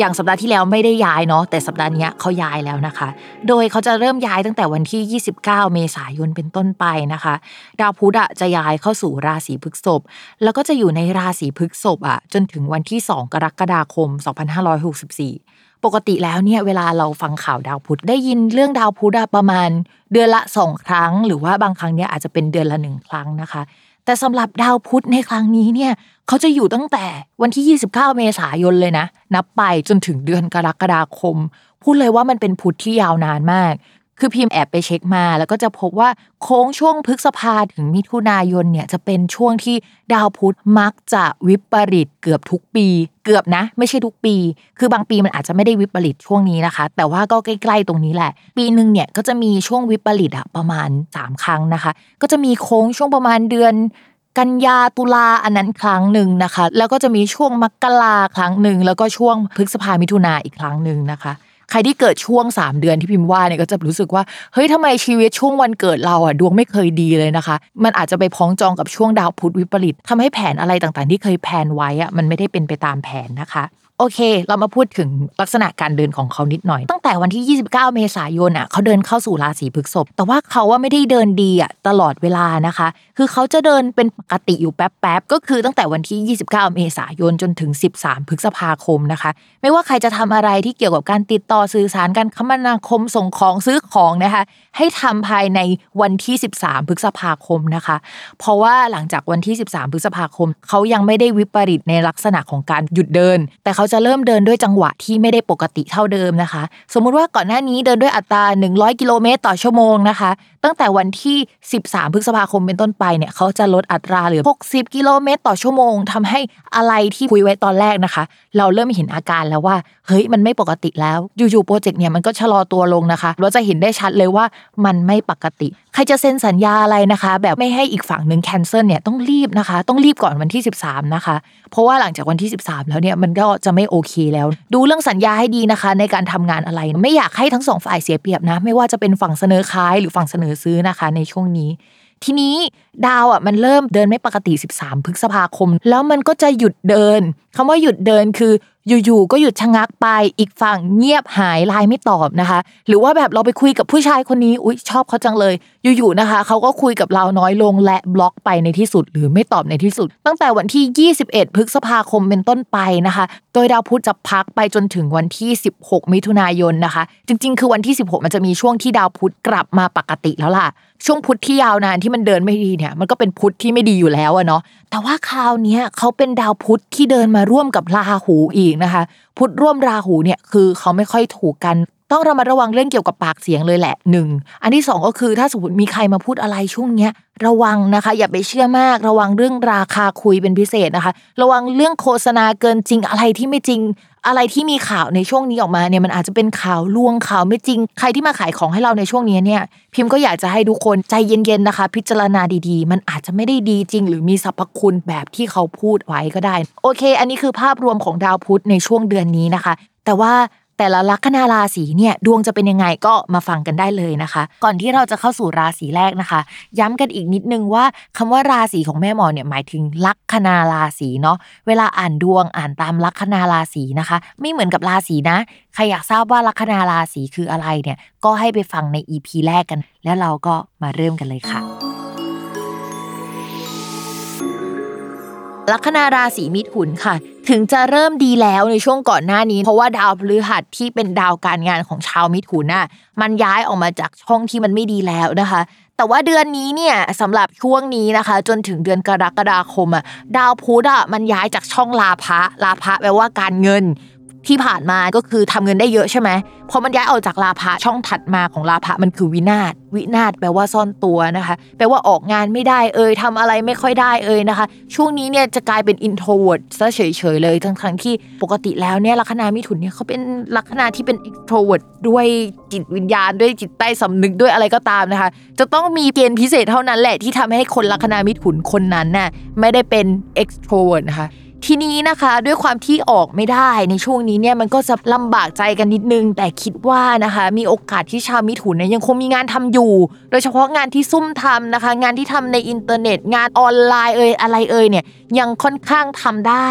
อย่างสัปดาห์ที่แล้วไม่ได้ย้ายเนาะแต่สัปดาห์นี้เขาย้ายแล้วนะคะ โดยเขาจะเริ่มย้ายตั้งแต่วันที่ 29 เมษายนเป็นต้นไปนะคะ ดาวพุธอะจะย้ายเข้าสู่ราศีพฤษภแล้วก็จะอยู่ในราศีพฤษภอะจนถึงวันที่ 2 กรกฎาคม 2564ปกติแล้วเนี่ยเวลาเราฟังข่าวดาวพุธได้ยินเรื่องดาวพุธประมาณเดือนละสองครั้ง หรือว่าบางครั้งเนี่ยอาจจะเป็นเดือนละหนึ่งครั้งนะคะ แต่สำหรับดาวพุธในครั้งนี้เนี่ย เขาจะอยู่ตั้งแต่วันที่ 29 เมษายนเลยนะ นับไปจนถึงเดือนกรกฎาคม พูดเลยว่ามันเป็นพุธที่ยาวนานมาก คือพิมพ์แอบไปเช็คมา แล้วก็จะพบว่าโค้งช่วงพฤษภาถึงมิถุนายนเนี่ยจะเป็นช่วงที่ดาวพุธมักจะวิปริตเกือบทุกปี เกือบนะ ไม่ใช่ทุกปี คือบางปีมันอาจจะไม่ได้วิปริตช่วงนี้นะคะ แต่ว่าก็ใกล้ๆตรงนี้แหละ ปีหนึ่งเนี่ยก็จะมีช่วงวิปริตอะประมาณ 3 ครั้งนะคะ ก็จะมีโค้งช่วงประมาณเดือน กันยาตุลาอันนั้นครั้งหนึ่งนะคะ แล้วก็จะมีช่วงมกราครั้งหนึ่งแล้วก็ช่วงพฤษภามิถุนาอีกครั้งหนึ่งนะคะ ใครที่เกิดช่วง 3 เดือนที่พิมพ์ว่าเนี่ยก็จะรู้สึกว่าเฮ้ยทำไมชีวิตช่วงวันเกิดเราอะดวงไม่เคยดีเลยนะคะ มันอาจจะไปพ้องจองกับช่วงดาวพุธวิปริตทำให้แผนอะไรต่างๆ ที่เคยแผนไว้อะมันไม่ได้เป็นไปตามแผนนะคะ โอเค เรามาพูดถึงลักษณะการเดินของเขานิดหน่อย ตั้งแต่วันที่ 29 เมษายนอะเขาเดินเข้าสู่ราศีพฤษภแต่ว่าเขาว่าไม่ได้เดินดีอะตลอดเวลานะคะ คือเขาจะเดินเป็นปกติอยู่แป๊บๆก็คือตั้งแต่วันที่ 29 เมษายนจนถึง 13 พฤษภาคมนะคะ ไม่ว่าใครจะทำอะไรที่เกี่ยวกับการติดต่อสื่อสารการคมนาคมส่งของซื้อของนะคะ ให้ทำภายในวันที่ 13 พฤษภาคมนะคะ เพราะว่าหลังจากวันที่ 13 พฤษภาคม เขายังไม่ได้วิปริตในลักษณะของการหยุดเดิน แต่เขาจะเริ่มเดินด้วยจังหวะที่ไม่ได้ปกติเท่าเดิมนะคะ สมมุติว่าก่อนหน้านี้เดินด้วยอัตรา 100 กิโลเมตรต่อชั่วโมงนะคะ ตั้งแต่วันที่ 13 พฤษภาคมเป็นต้นไปเนี่ยเขาจะลดอัตราเหลือ 60 กิโลเมตร ต่อชั่วโมงทำให้อะไรที่คุยไว้ตอนแรกนะคะ เราเริ่มเห็นอาการแล้วว่า เฮ้ย มันไม่ปกติแล้ว อยู่ๆ project เนี่ยมันก็ชะลอตัวลงนะคะ เราจะเห็นได้ชัดเลยว่ามันไม่ปกติ ใครจะเซ็นสัญญาอะไรนะคะ แบบไม่ให้อีกฝั่งหนึ่ง cancel เนี่ยต้องรีบนะคะ ต้องรีบก่อนวันที่ 13 นะคะ เพราะว่าหลังจากวันที่ 13 แล้วเนี่ยมันก็จะไม่โอเคแล้ว ดูเรื่องสัญญาให้ดีนะคะ ในการทำงานอะไร ไม่อยากให้ทั้งสองฝ่ายเสียเปรียบนะ ไม่ว่าจะเป็นฝั่งเสนอขายหรือฝั่งเสนอซื้อนะคะ ในช่วงนี้ ทีนี้ดาวอะมันเริ่มเดินไม่ปกติ 13 พฤษภาคม แล้วมันก็จะหยุดเดินคำว่าหยุดเดินคืออยู่ๆก็หยุดชะงักไปอีกฝั่งเงียบหายไลน์ไม่ตอบนะคะ หรือว่าแบบเราไปคุยกับผู้ชายคนนี้อุ๊ยชอบเขาจังเลย อยู่ๆนะคะเขาก็คุยกับเราน้อยลงและบล็อกไปในที่สุด หรือไม่ตอบในที่สุด ตั้งแต่วันที่ 21 พฤษภาคมเป็นต้นไปนะคะ โดยดาวพุธจะพักไปจนถึงวันที่ 16 มิถุนายนนะคะ จริง ๆ คือวันที่ 16 มันจะมีช่วงที่ดาวพุธกลับมาปกติแล้วล่ะช่วงพุธที่ยาวนานที่มันเดินไม่ดีเนี่ยมันก็เป็นพุธที่ไม่ดีอยู่แล้วอะเนาะแต่ว่าคราวนี้เขาเป็นดาวพุธที่เดินมาร่วมกับราหูอีกนะคะ พุธร่วมราหูเนี่ยคือเขาไม่ค่อยถูกกัน ต้องระมัดระวังเรื่องเกี่ยวกับปากเสียงเลยแหละหนึ่งอันที่สองก็คือถ้าสมมติมีใครมาพูดอะไรช่วงเนี้ยระวังนะคะ อย่าไปเชื่อมาก ระวังเรื่องราคาคุยเป็นพิเศษนะคะ ระวังเรื่องโฆษณาเกินจริงอะไรที่ไม่จริง อะไรที่มีข่าวในช่วงนี้ออกมาเนี่ยมันอาจจะเป็นข่าวลวงข่าวไม่จริง ใครที่มาขายของให้เราในช่วงนี้เนี่ย พิมพ์ก็อยากจะให้ทุกคนใจเย็นๆนะคะ พิจารณาดีๆ มันอาจจะไม่ได้ดีจริง หรือมีสรรพคุณแบบที่เขาพูดไว้ก็ได้ โอเค อันนี้คือภาพรวมของดาวพุธในช่วงเดือนนี้นะคะ แต่ว่า แต่ละลัคนาราศีเนี่ยดวงจะเป็นยังไงก็มาฟังกันได้เลยนะคะ ก่อนที่เราจะเข้าสู่ราศีแรกนะคะ ย้ำกันอีกนิดนึงว่าคำว่าราศีของแม่หมอเนี่ยหมายถึงลัคนาราศีเนาะเวลาอ่านดวงอ่านตามลัคนาราศีนะคะ ไม่เหมือนกับราศีนะใครอยากทราบว่าลัคนาราศีคืออะไรเนี่ยก็ให้ไปฟังใน EP แรกกัน แล้วเราก็มาเริ่มกันเลยค่ะ ลัคนาราศีมิถุนค่ะ ถึงจะเริ่มดีแล้วในช่วงก่อนหน้านี้ เพราะว่าดาวพฤหัสที่เป็นดาวการงานของชาวมิถุนน่ะมันย้ายออกมาจากช่องที่มันไม่ดีแล้วนะคะ แต่ว่าเดือนนี้เนี่ยสำหรับช่วงนี้นะคะ จนถึงเดือนกรกฎาคมอะดาวพุธอะมันย้ายจากช่องลาภะลาภะแปลว่าการเงิน ที่ผ่านมาก็คือทำเงินได้เยอะใช่ไหมพอมันย้ายออกจากลาภะช่องถัดมาของลาภะมันคือวินาศวินาศแปลว่าซ่อนตัวนะคะ แปลว่าออกงานไม่ได้เอ่ยทำอะไรไม่ค่อยได้เอ่ยนะคะ ช่วงนี้เนี่ยจะกลายเป็น introvert ซะเฉยๆเลยทั้งทั้งๆที่ปกติแล้วเนี่ยลัคนามิถุนเนี่ยเขาเป็นลัคนาที่เป็น extrovert ด้วยจิตวิญญาณด้วยจิตใต้สำนึกด้วยอะไรก็ตามนะคะ จะต้องมีเกณฑ์พิเศษเท่านั้นแหละที่ทำให้คนลัคนามิถุนคนนั้นน่ะไม่ได้เป็น extrovert นะคะ ทีนี้นะคะด้วยความที่ออกไม่ได้ในช่วงนี้เนี่ยมันก็จะลำบากใจกันนิดนึง แต่คิดว่านะคะ มีโอกาสที่ชาวมิถุนเนี่ยยังคงมีงานทำอยู่ โดยเฉพาะงานที่ซุ่มทำนะคะ งานที่ทำในอินเทอร์เน็ต งานออนไลน์เอ่ยอะไรเอ่ยเนี่ยยังค่อนข้างทำได้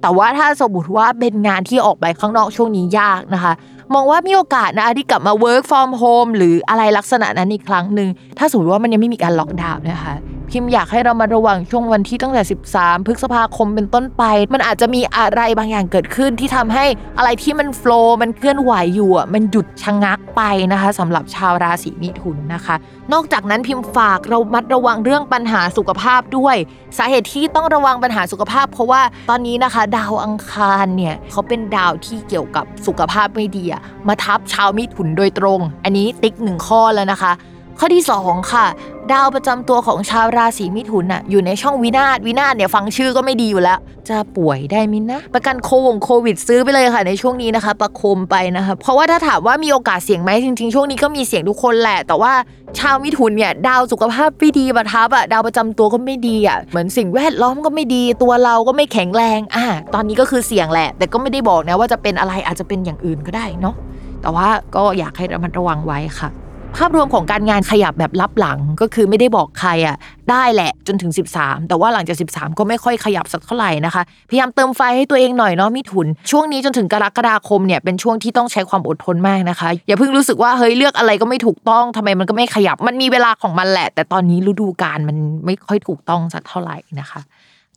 แต่ว่าถ้าสมมติว่าเป็นงานที่ออกไปข้างนอกช่วงนี้ยากนะคะ มองว่ามีโอกาสนะที่กลับมา work from home หรืออะไรลักษณะนั้นอีกครั้งหนึ่งถ้าสมมติว่ามันยังไม่มีการล็อกดาวน์นะคะพิมพ์อยากให้เรามาระวังช่วงวันที่ตั้งแต่ 13 พฤษภาคมเป็นต้นไป มันอาจจะมีอะไรบางอย่างเกิดขึ้นที่ทำให้อะไรที่มันโฟล์มันเคลื่อนไหวอยู่อะมันหยุดชะงักไปนะคะสำหรับชาวราศีมิถุนนะคะ นอกจากนั้นพิมพ์ฝากเรามัดระวังเรื่องปัญหาสุขภาพด้วย สาเหตุที่ต้องระวังปัญหาสุขภาพ เพราะว่าตอนนี้นะคะ ดาวอังคารเนี่ยเขาเป็นดาวที่เกี่ยวกับสุขภาพไม่ดีอะมาทับชาวมิถุนโดยตรง อันนี้ติ๊กหนึ่งข้อแล้วนะคะ ข้อที่ 2 ค่ะ ดาวประจำตัวของชาวราศีมิถุนน่ะอยู่ในช่องวินาศวินาศเนี่ยฟังชื่อก็ไม่ดีอยู่แล้ว จะป่วยได้มินะ ประกันโควงโควิดซื้อไปเลยค่ะในช่วงนี้นะคะ ประคมไปนะคะ เพราะว่าถ้าถามว่ามีโอกาสเสี่ยงไหมจริงๆ ช่วงนี้ก็มีเสี่ยงทุกคนแหละ แต่ว่าชาวมิถุนเนี่ยดาวสุขภาพไม่ดีประทับอะดาวประจำตัวก็ไม่ดีอะเหมือนสิ่งแวดล้อมก็ไม่ดี ตัวเราก็ไม่แข็งแรงอะตอนนี้ก็คือเสี่ยงแหละ แต่ก็ไม่ได้บอกนะว่าจะเป็นอะไรอาจจะเป็นอย่างอื่นก็ได้เนาะแต่ว่าก็อยากให้ระมัดระวังไว้ค่ะ ภาพรวมของการงานขยับแบบลับหลังก็คือไม่ได้บอกใครอะได้แหละจนถึง 13 แต่ว่าหลังจาก 13 ก็ไม่ค่อยขยับสักเท่าไหร่นะคะ พยายามเติมไฟให้ตัวเองหน่อยเนาะมิถุน ช่วงนี้จนถึงกรกฎาคมเนี่ยเป็นช่วงที่ต้องใช้ความอดทนมากนะคะ อย่าเพิ่งรู้สึกว่าเฮ้ยเลือกอะไรก็ไม่ถูกต้องทำไมมันก็ไม่ขยับมันมีเวลาของมันแหละ แต่ตอนนี้ฤดูกาลมันไม่ค่อยถูกต้องสักเท่าไหร่นะคะ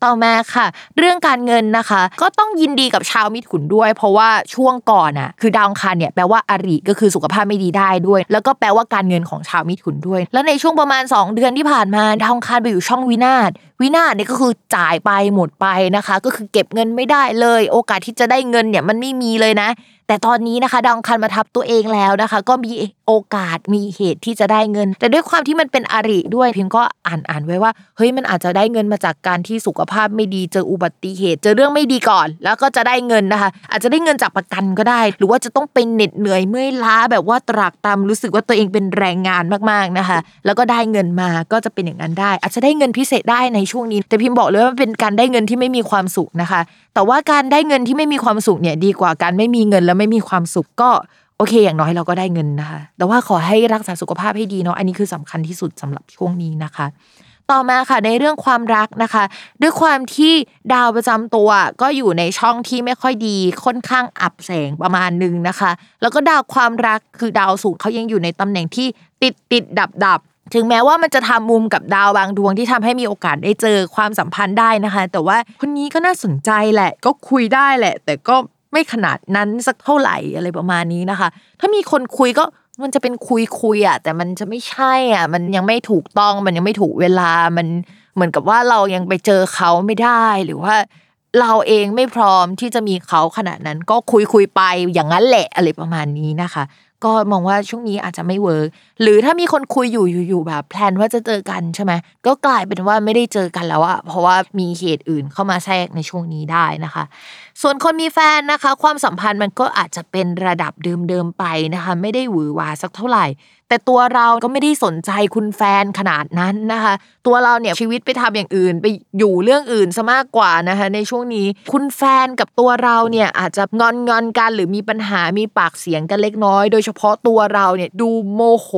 ต่อมาค่ะ เรื่องการเงินนะคะ ก็ต้องยินดีกับชาวมิถุนด้วย เพราะว่าช่วงก่อนอะคือดาวอังคารเนี่ยแปลว่าอริก็คือสุขภาพไม่ดีได้ด้วย แล้วก็แปลว่าการเงินของชาวมิถุนด้วย แล้วในช่วงประมาณ 2 เดือนที่ผ่านมาดาวอังคารไปอยู่ช่องวินาศ วินาศเนี่ยก็คือจ่ายไปหมดไปนะคะ ก็คือเก็บเงินไม่ได้เลย โอกาสที่จะได้เงินเนี่ยมันไม่มีเลยนะ แต่ตอนนี้นะคะดาวอังคารมาทับตัวเองแล้วนะคะ ก็มีโอกาสมีเหตุที่จะได้เงิน แต่ด้วยความที่มันเป็นอริด้วยพิมก็อ่านอ่านไว้ว่าเฮ้ยมันอาจจะได้เงินมาจากการที่สุขภาพไม่ดีเจออุบัติเหตุ เจอเรื่องไม่ดีก่อน แล้วก็จะได้เงินนะคะ อาจจะได้เงินจากประกันก็ได้ หรือว่าจะต้องเป็นเหน็ดเหนื่อยเมื่อยล้าแบบว่าตรากตรำรู้สึกว่าตัวเองเป็นแรงงานมากๆนะคะ แล้วก็ได้เงินมาก็จะเป็นอย่างนั้นได้ อาจจะได้เงินพิเศษได้ในช่วงนี้ แต่พิมบอกเลยว่าเป็นการได้เงินที่ไม่มีความสุขนะคะ แต่ว่าการได้เงินที่ไม่มีความสุขเนี่ยดีกว่าการไม่มีเงินแล้วไม่มีความสุขก็โอเค อย่างน้อยเราก็ได้เงินนะคะ แต่ว่าขอให้รักษาสุขภาพให้ดีเนาะอันนี้คือสำคัญที่สุดสำหรับช่วงนี้นะคะต่อมาค่ะในเรื่องความรักนะคะ ด้วยความที่ดาวประจำตัวก็อยู่ในช่องที่ไม่ค่อยดีค่อนข้างอับแสงประมาณหนึ่งนะคะ แล้วก็ดาวความรักคือดาวสูงเขายังอยู่ในตำแหน่งที่ติดติดดับดับ ถึงแม้ว่ามันจะทำมุมกับดาวบางดวงที่ทำให้มีโอกาสได้เจอความสัมพันธ์ได้นะคะ แต่ว่าคนนี้ก็น่าสนใจแหละ ก็คุยได้แหละ แต่ก็ไม่ขนาดนั้นสักเท่าไหร่อะไรประมาณนี้นะคะ ถ้ามีคนคุยก็มันจะเป็นคุยคุยอะแต่มันจะไม่ใช่อะมันยังไม่ถูกต้องมันยังไม่ถูกเวลามันเหมือนกับว่าเรายังไปเจอเขาไม่ได้หรือว่า เราเองไม่พร้อมที่จะมีเขาขนาดนั้นก็คุยคุยไปอย่างนั้นแหละอะไรประมาณนี้นะคะ ก็มองว่าช่วงนี้อาจจะไม่ work หรือถ้ามีคนคุยอยู่อยู่ๆแบบ plan ว่าจะเจอกันใช่ไหมก็กลายเป็นว่าไม่ได้เจอกันแล้วอะเพราะว่ามีเหตุอื่นเข้ามาแทรกในช่วงนี้ได้นะคะ ส่วนคนมีแฟนนะคะ ความสัมพันธ์มันก็อาจจะเป็นระดับเดิมๆไปนะคะ ไม่ได้หวือหวาสักเท่าไหร่ แต่ตัวเราก็ไม่ได้สนใจคุณแฟนขนาดนั้นนะคะ ตัวเราเนี่ยชีวิตไปทำอย่างอื่น ไปอยู่เรื่องอื่นซะมากกว่านะคะ ในช่วงนี้คุณแฟนกับตัวเราเนี่ยอาจจะงอนงอนกันหรือมีปัญหามีปากเสียงกันเล็กน้อย โดยเฉพาะตัวเราเนี่ยดูโมโห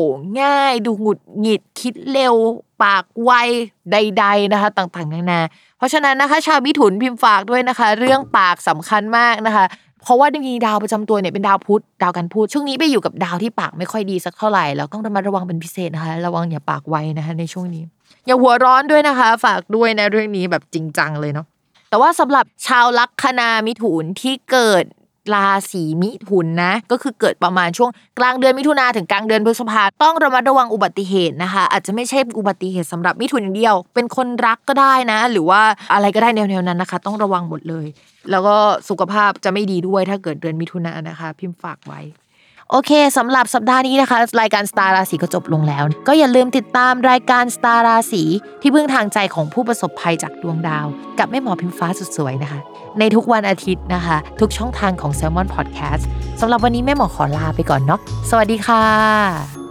ง่าย ดูหงุดหงิดคิดเร็ว ปากไวใด ๆนะคะ ต่างๆนานา เพราะฉะนั้นนะคะ ชาวมิถุนพิมพ์ฝากด้วยนะคะ เรื่องปากสำคัญมากนะคะ เพราะว่ามีดาวประจำตัวเนี่ยเป็นดาวพุธดาวกันพูดช่วงนี้ไปอยู่กับดาวที่ปากไม่ค่อยดีสักเท่าไหร่แล้วต้องระมัดระวังเป็นพิเศษนะคะระวังอย่าปากไวนะคะในช่วงนี้ อย่าหัวร้อนด้วยนะคะ ฝากด้วยนะเรื่องนี้แบบจริงจังเลยเนาะแต่ว่าสำหรับชาวลัคนามิถุนที่เกิด ราศีมิถุนนะ ก็คือเกิดประมาณช่วงกลางเดือนมิถุนาถึงกลางเดือนพฤษภาต้องระมัดระวังอุบัติเหตุนะคะ อาจจะไม่ใช่อุบัติเหตุสำหรับมิถุนอย่างเดียว เป็นคนรักก็ได้นะ หรือว่าอะไรก็ได้แนวๆนั้นนะคะ ต้องระวังหมดเลย แล้วก็สุขภาพจะไม่ดีด้วยถ้าเกิดเดือนมิถุนานนะคะ พิมพ์ฝากไว้ โอเคสำหรับสัปดาห์นี้นะคะ รายการสตาร์ราศีก็จบลงแล้ว ก็อย่าลืมติดตามรายการสตาร์ราศีที่พึ่งทางใจของผู้ประสบภัยจากดวงดาว กับแม่หมอพิมฟ้าสุดสวยนะคะ ในทุกวันอาทิตย์นะคะ ทุกช่องทางของ s ซ l m o n Podcast สำหรับวันนี้แม่หมอขอลาไปก่อนเนาะสวัสดีค่ะ